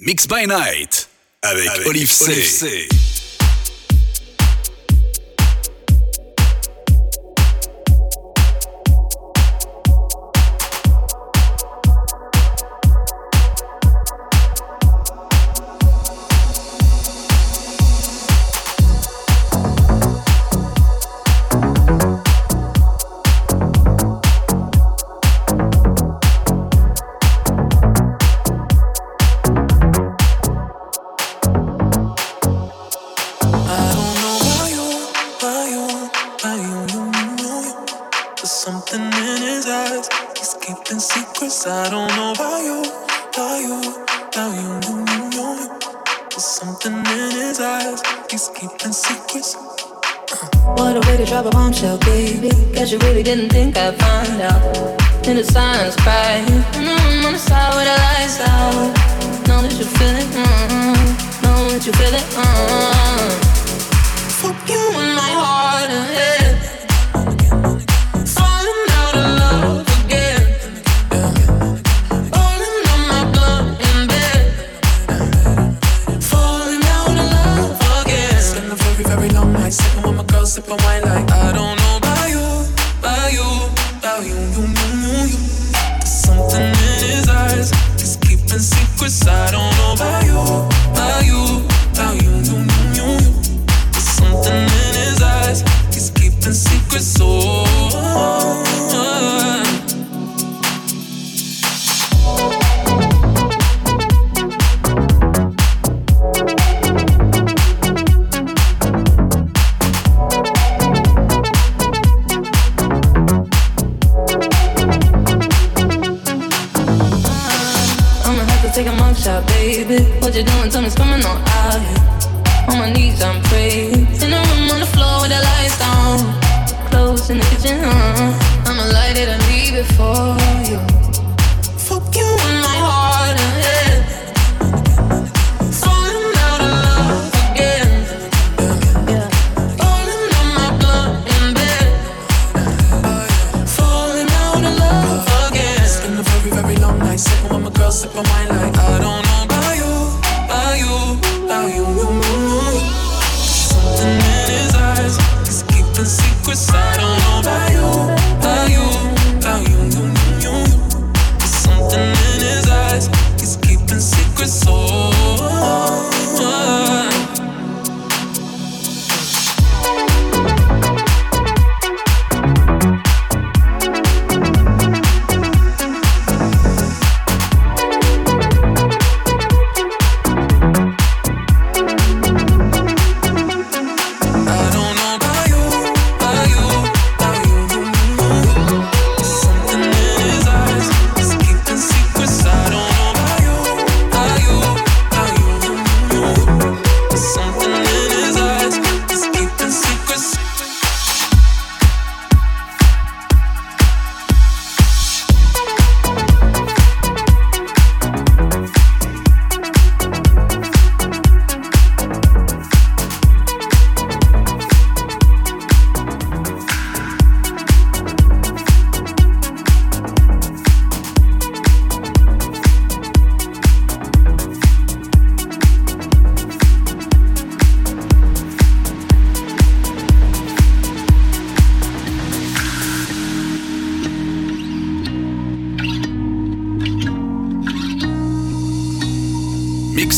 Mix by Night avec, avec Olive C. Olive C.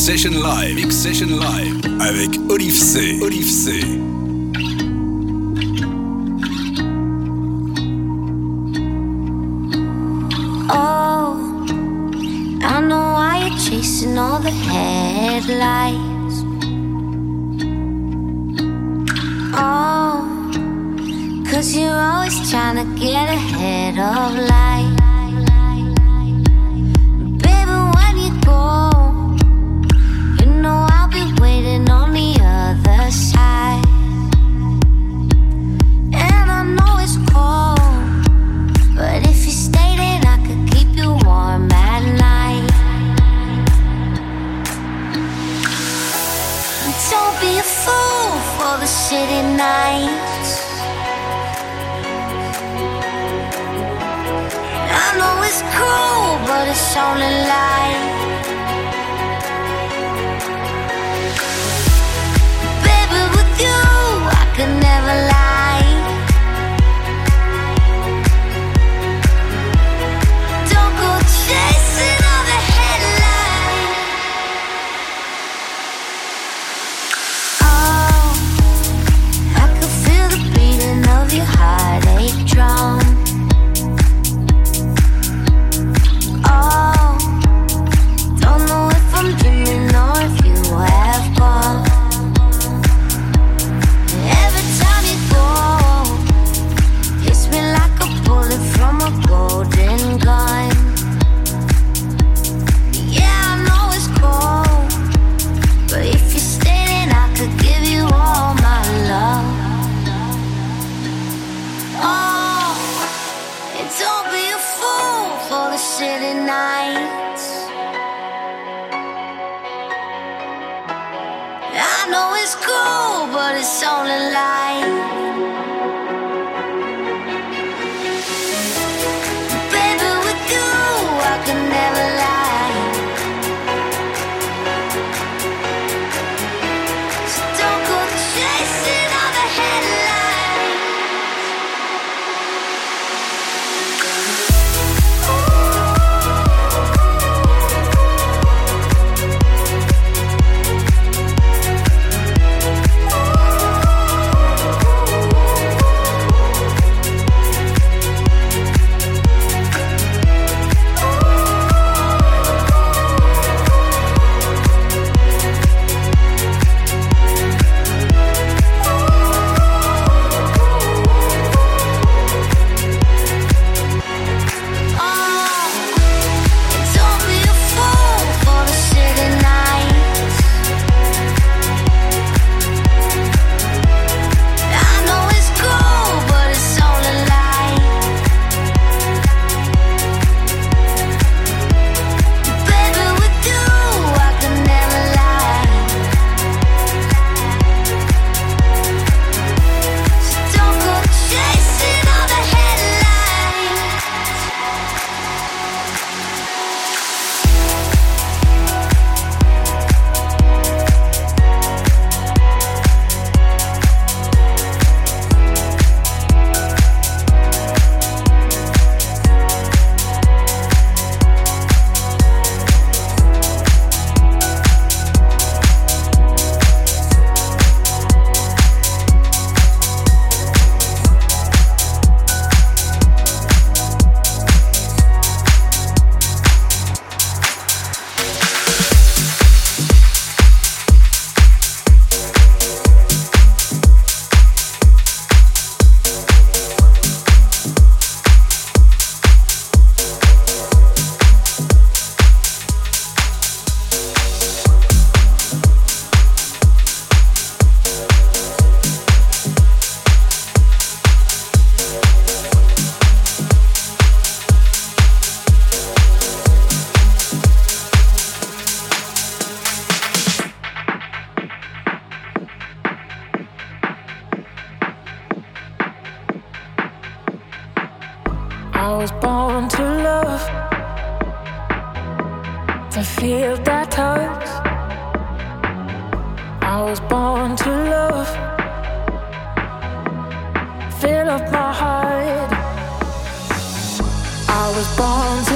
Session Live. Mix Session Live. Avec Olive C. Olive C. love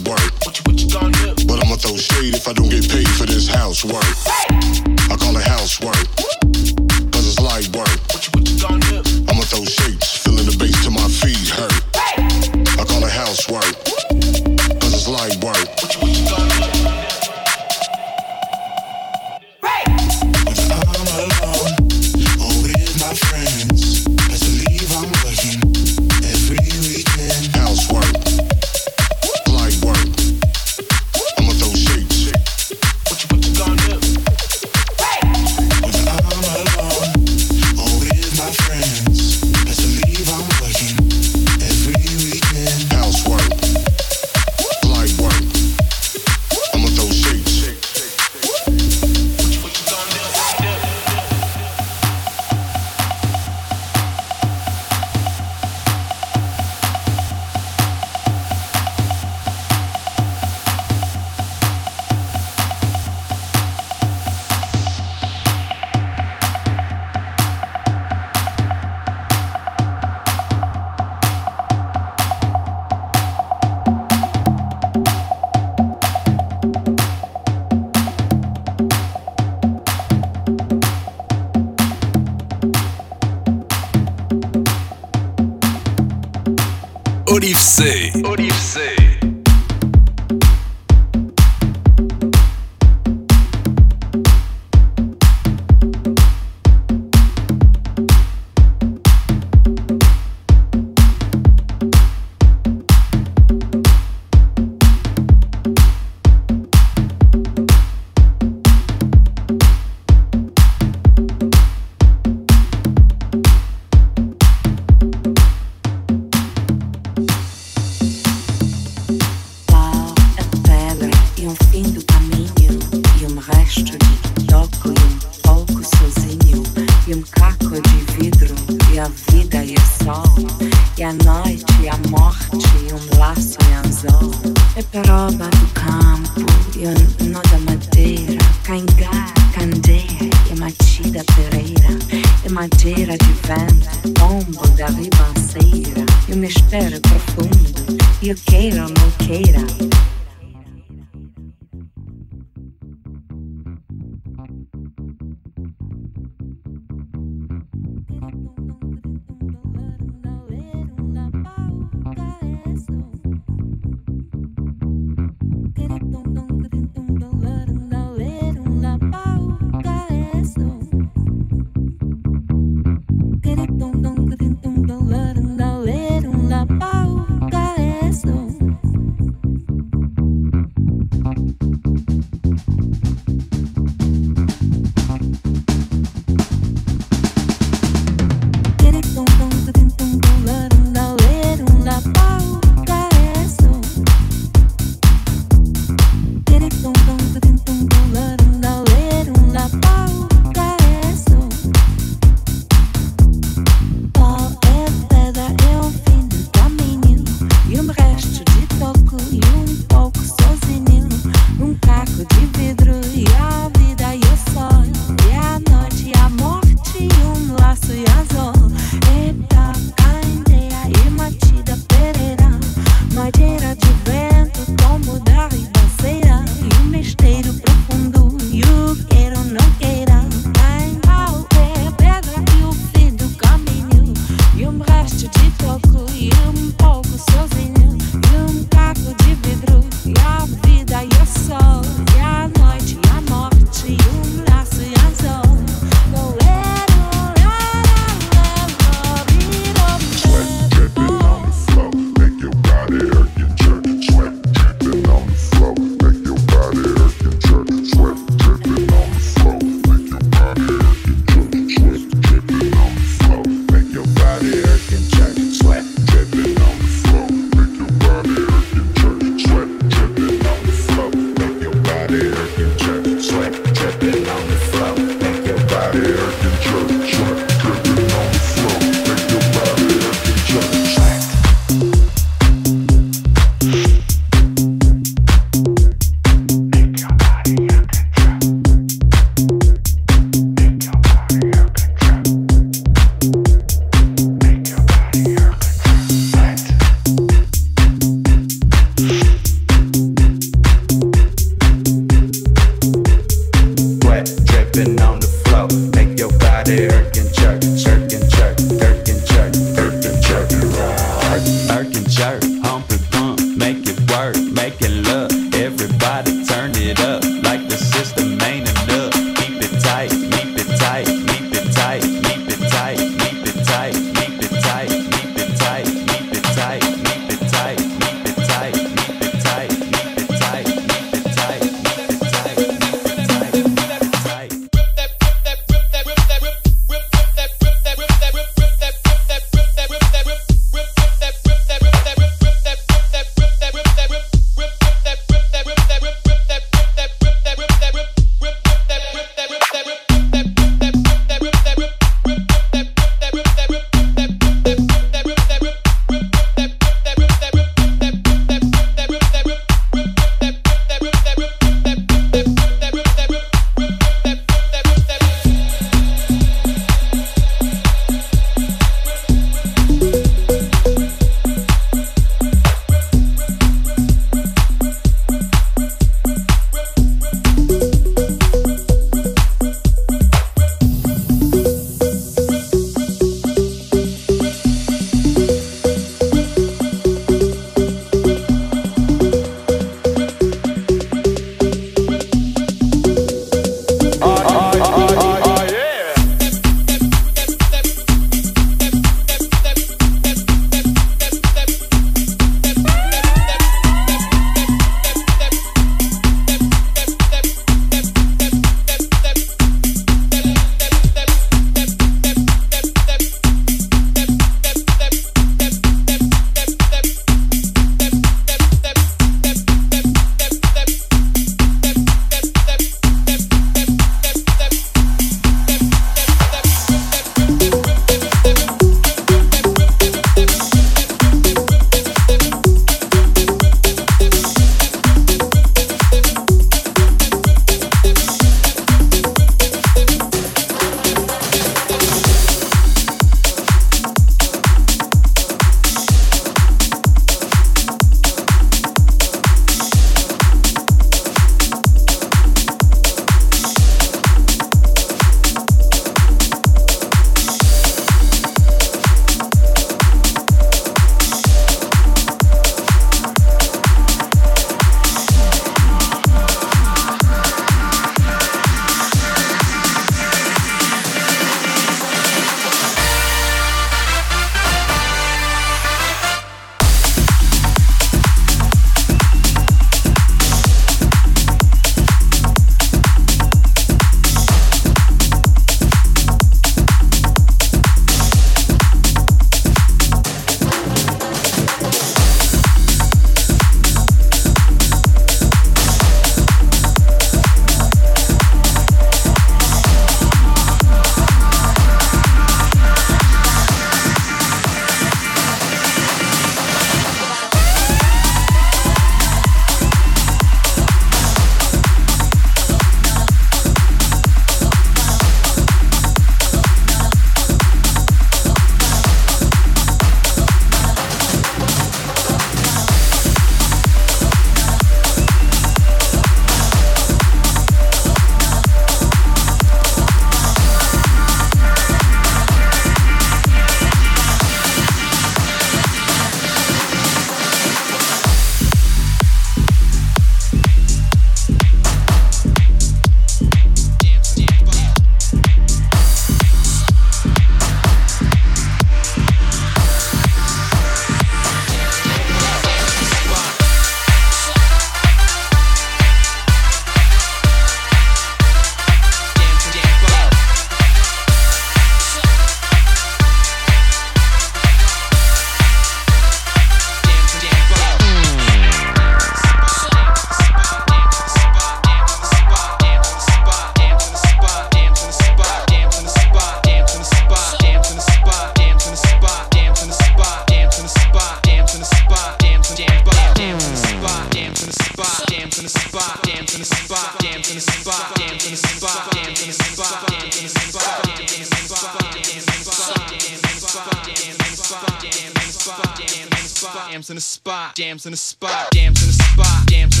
the spot, jams in the spot, jams in the spot, jams in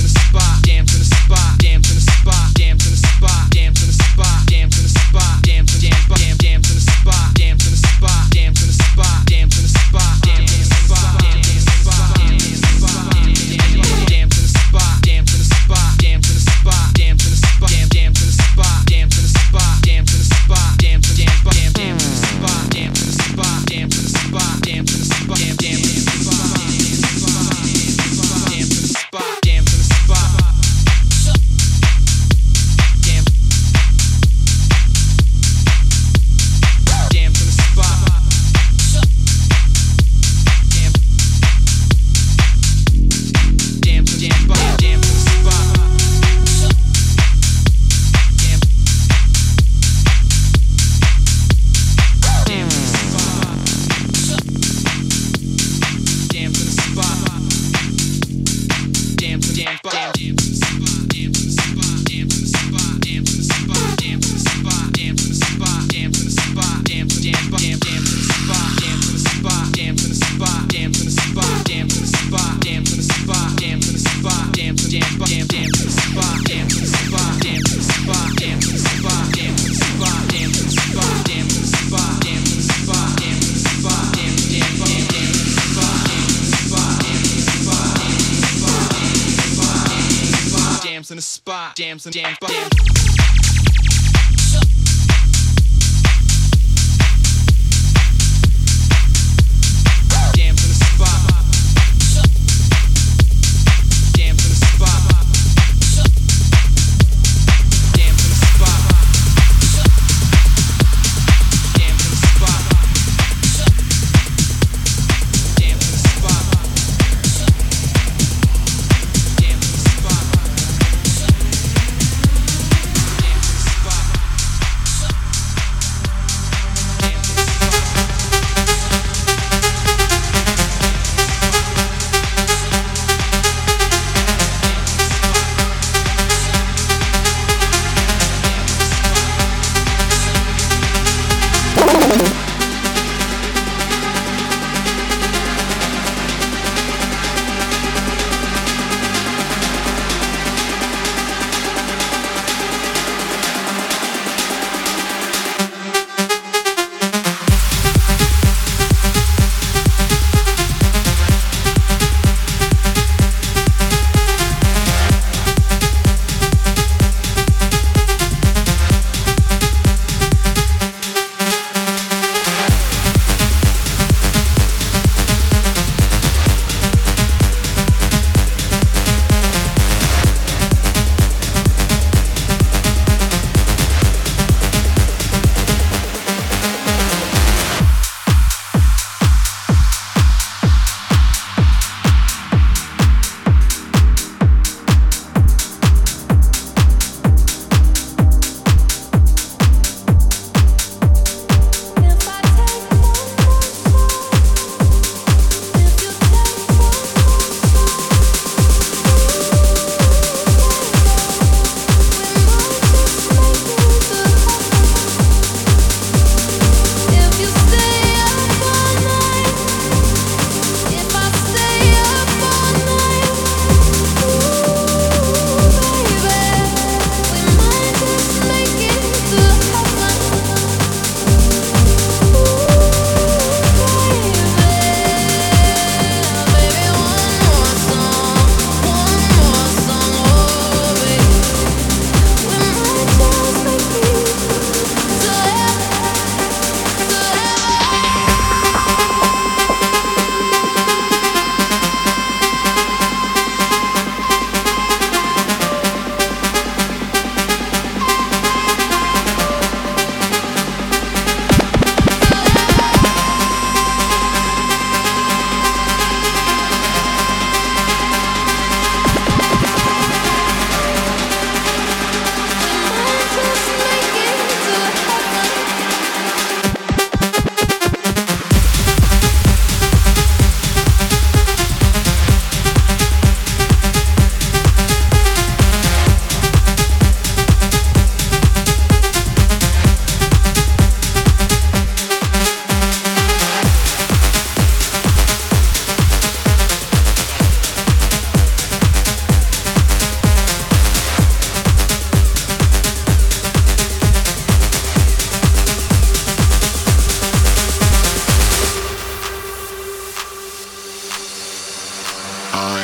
the spot. in a spot. Jams and jam jams.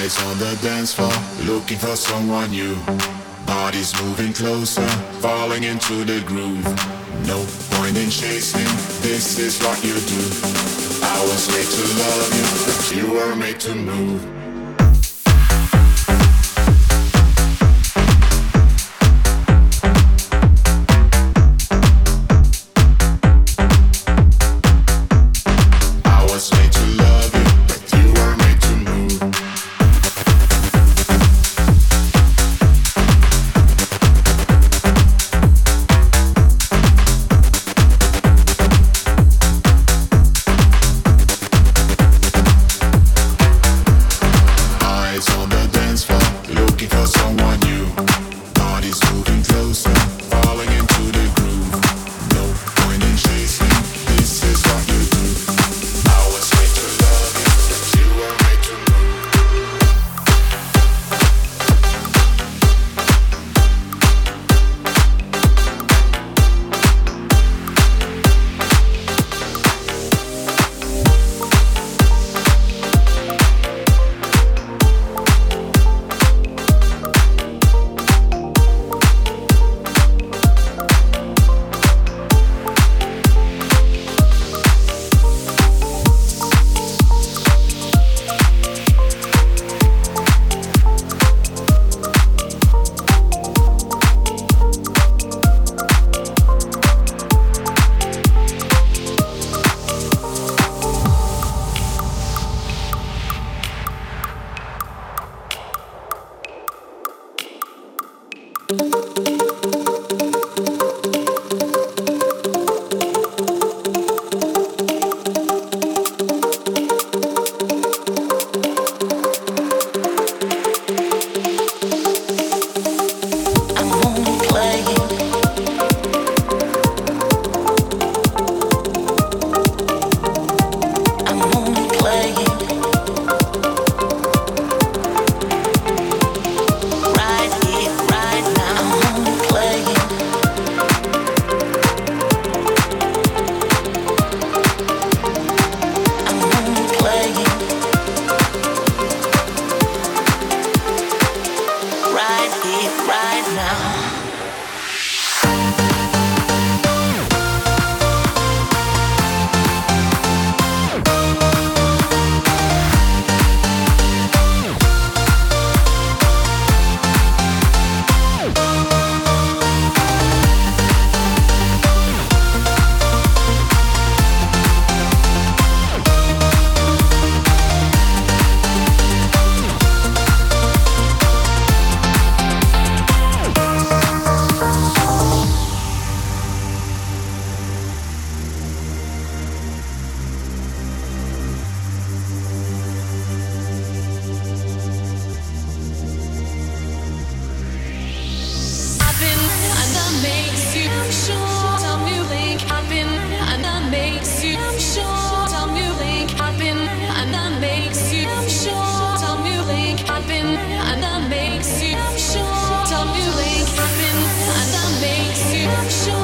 Eyes on the dance floor, looking for someone new. Bodies moving closer, falling into the groove. No point in chasing, this is what you do. I was made to love you, but you were made to move. reflection